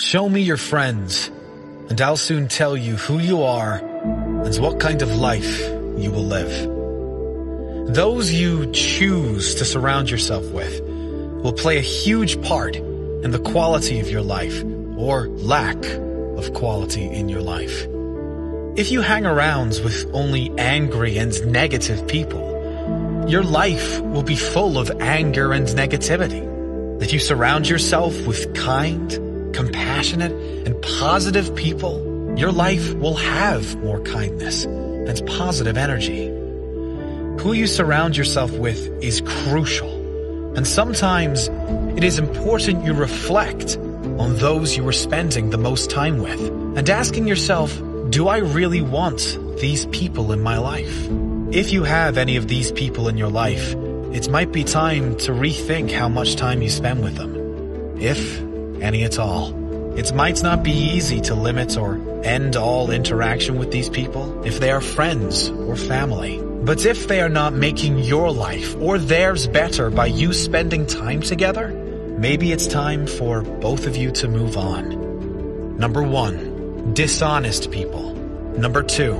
Show me your friends, and I'll soon tell you who you are and what kind of life you will live. Those you choose to surround yourself with will play a huge part in the quality of your life or lack of quality in your life. If you hang around with only angry and negative people, your life will be full of anger and negativity. If you surround yourself with kind, compassionate, and positive people, your life will have more kindness and positive energy. Who you surround yourself with is crucial, and sometimes it is important you reflect on those you are spending the most time with and asking yourself, do I really want these people in my life? If you have any of these people in your life, it might be time to rethink how much time you spend with them. If any at all. It might not be easy to limit or end all interaction with these people if they are friends or family. But if they are not making your life or theirs better by you spending time together, maybe it's time for both of you to move on. Number one, dishonest people. Number two,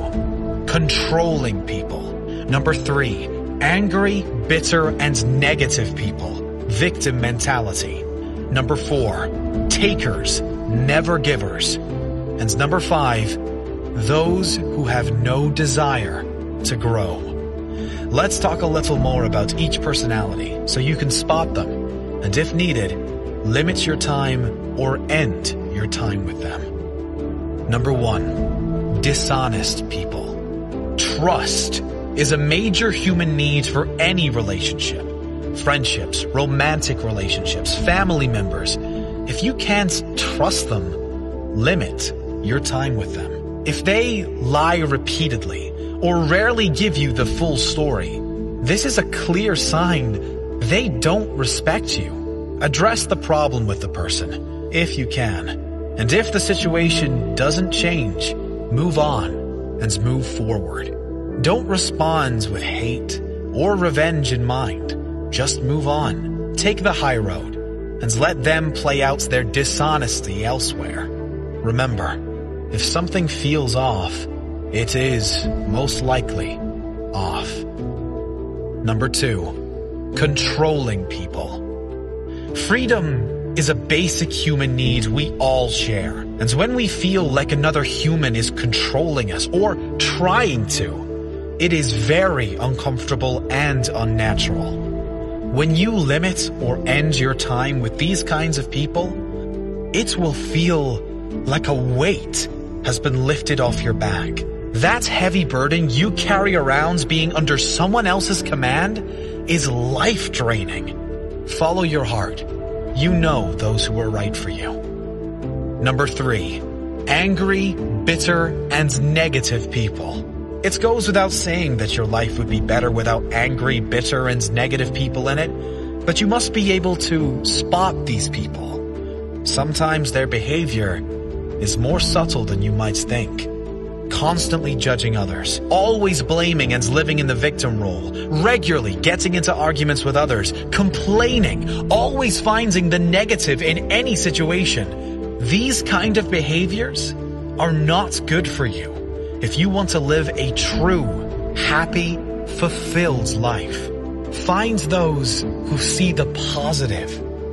controlling people. Number three, angry, bitter, and negative people. Victim mentality. Number four, takers, never givers. And number five, those who have no desire to grow. Let's talk a little more about each personality so you can spot them, and if needed, limit your time or end your time with them. Number one, dishonest people. Trust is a major human need for any relationship. Friendships, romantic relationships, family members. If you can't trust them, limit your time with them. If they lie repeatedly or rarely give you the full story, this is a clear sign they don't respect you. Address the problem with the person, if you can. And if the situation doesn't change, move on and move forward. Don't respond with hate or revenge in mind. Just move on. Take the high road and let them play out their dishonesty elsewhere. Remember, if something feels off, it is most likely off. Number two, controlling people. Freedom is a basic human need we all share. And when we feel like another human is controlling us or trying to, it is very uncomfortable and unnatural. When you limit or end your time with these kinds of people, it will feel like a weight has been lifted off your back. That heavy burden you carry around being under someone else's command is life draining. Follow your heart. You know those who are right for you. Number three, angry, bitter, and negative people. It goes without saying that your life would be better without angry, bitter, and negative people in it, but you must be able to spot these people. Sometimes their behavior is more subtle than you might think. Constantly judging others, always blaming and living in the victim role, regularly getting into arguments with others, complaining, always finding the negative in any situation. These kind of behaviors are not good for you if you want to live a true, happy, fulfilled life. Find those who see the positive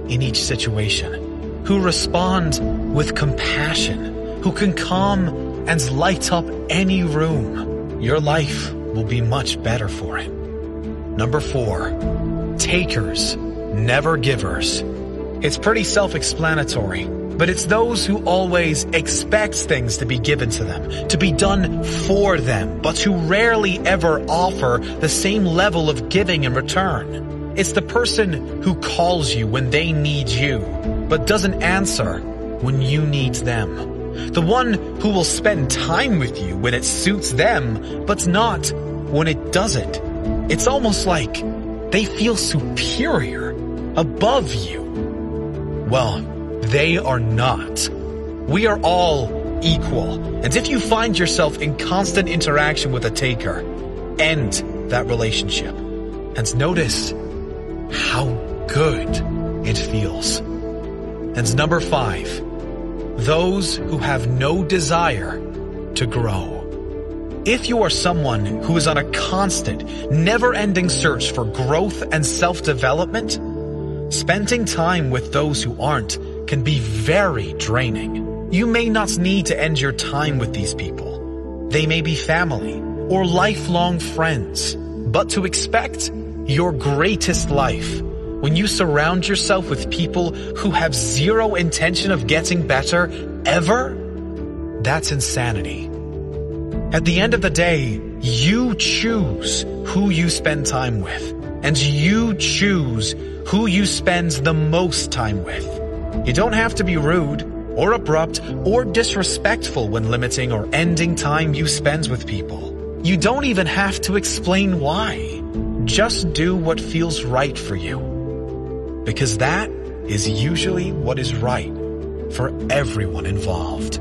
in each situation, who respond with compassion, who can calm and light up any room. Your life will be much better for it. Number four, takers, never givers. It's pretty self-explanatory, but it's those who always expect things to be given to them, to be done for them, but who rarely ever offer the same level of giving in return. It's the person who calls you when they need you, but doesn't answer when you need them. The one who will spend time with you when it suits them, but not when it doesn't. It's almost like they feel superior, above you. Well, they are not. We are all equal. And if you find yourself in constant interaction with a taker, end that relationship. And notice how good it feels. And number five, those who have no desire to grow. If you are someone who is on a constant, never-ending search for growth and self-development, spending time with those who aren't can be very draining. You may not need to end your time with these people. They may be family or lifelong friends. But to expect your greatest life when you surround yourself with people who have zero intention of getting better ever, that's insanity. At the end of the day, you choose who you spend time with, and you choose who you spend the most time with. You don't have to be rude, or abrupt, or disrespectful when limiting or ending time you spend with people. You don't even have to explain why. Just do what feels right for you. Because that is usually what is right for everyone involved.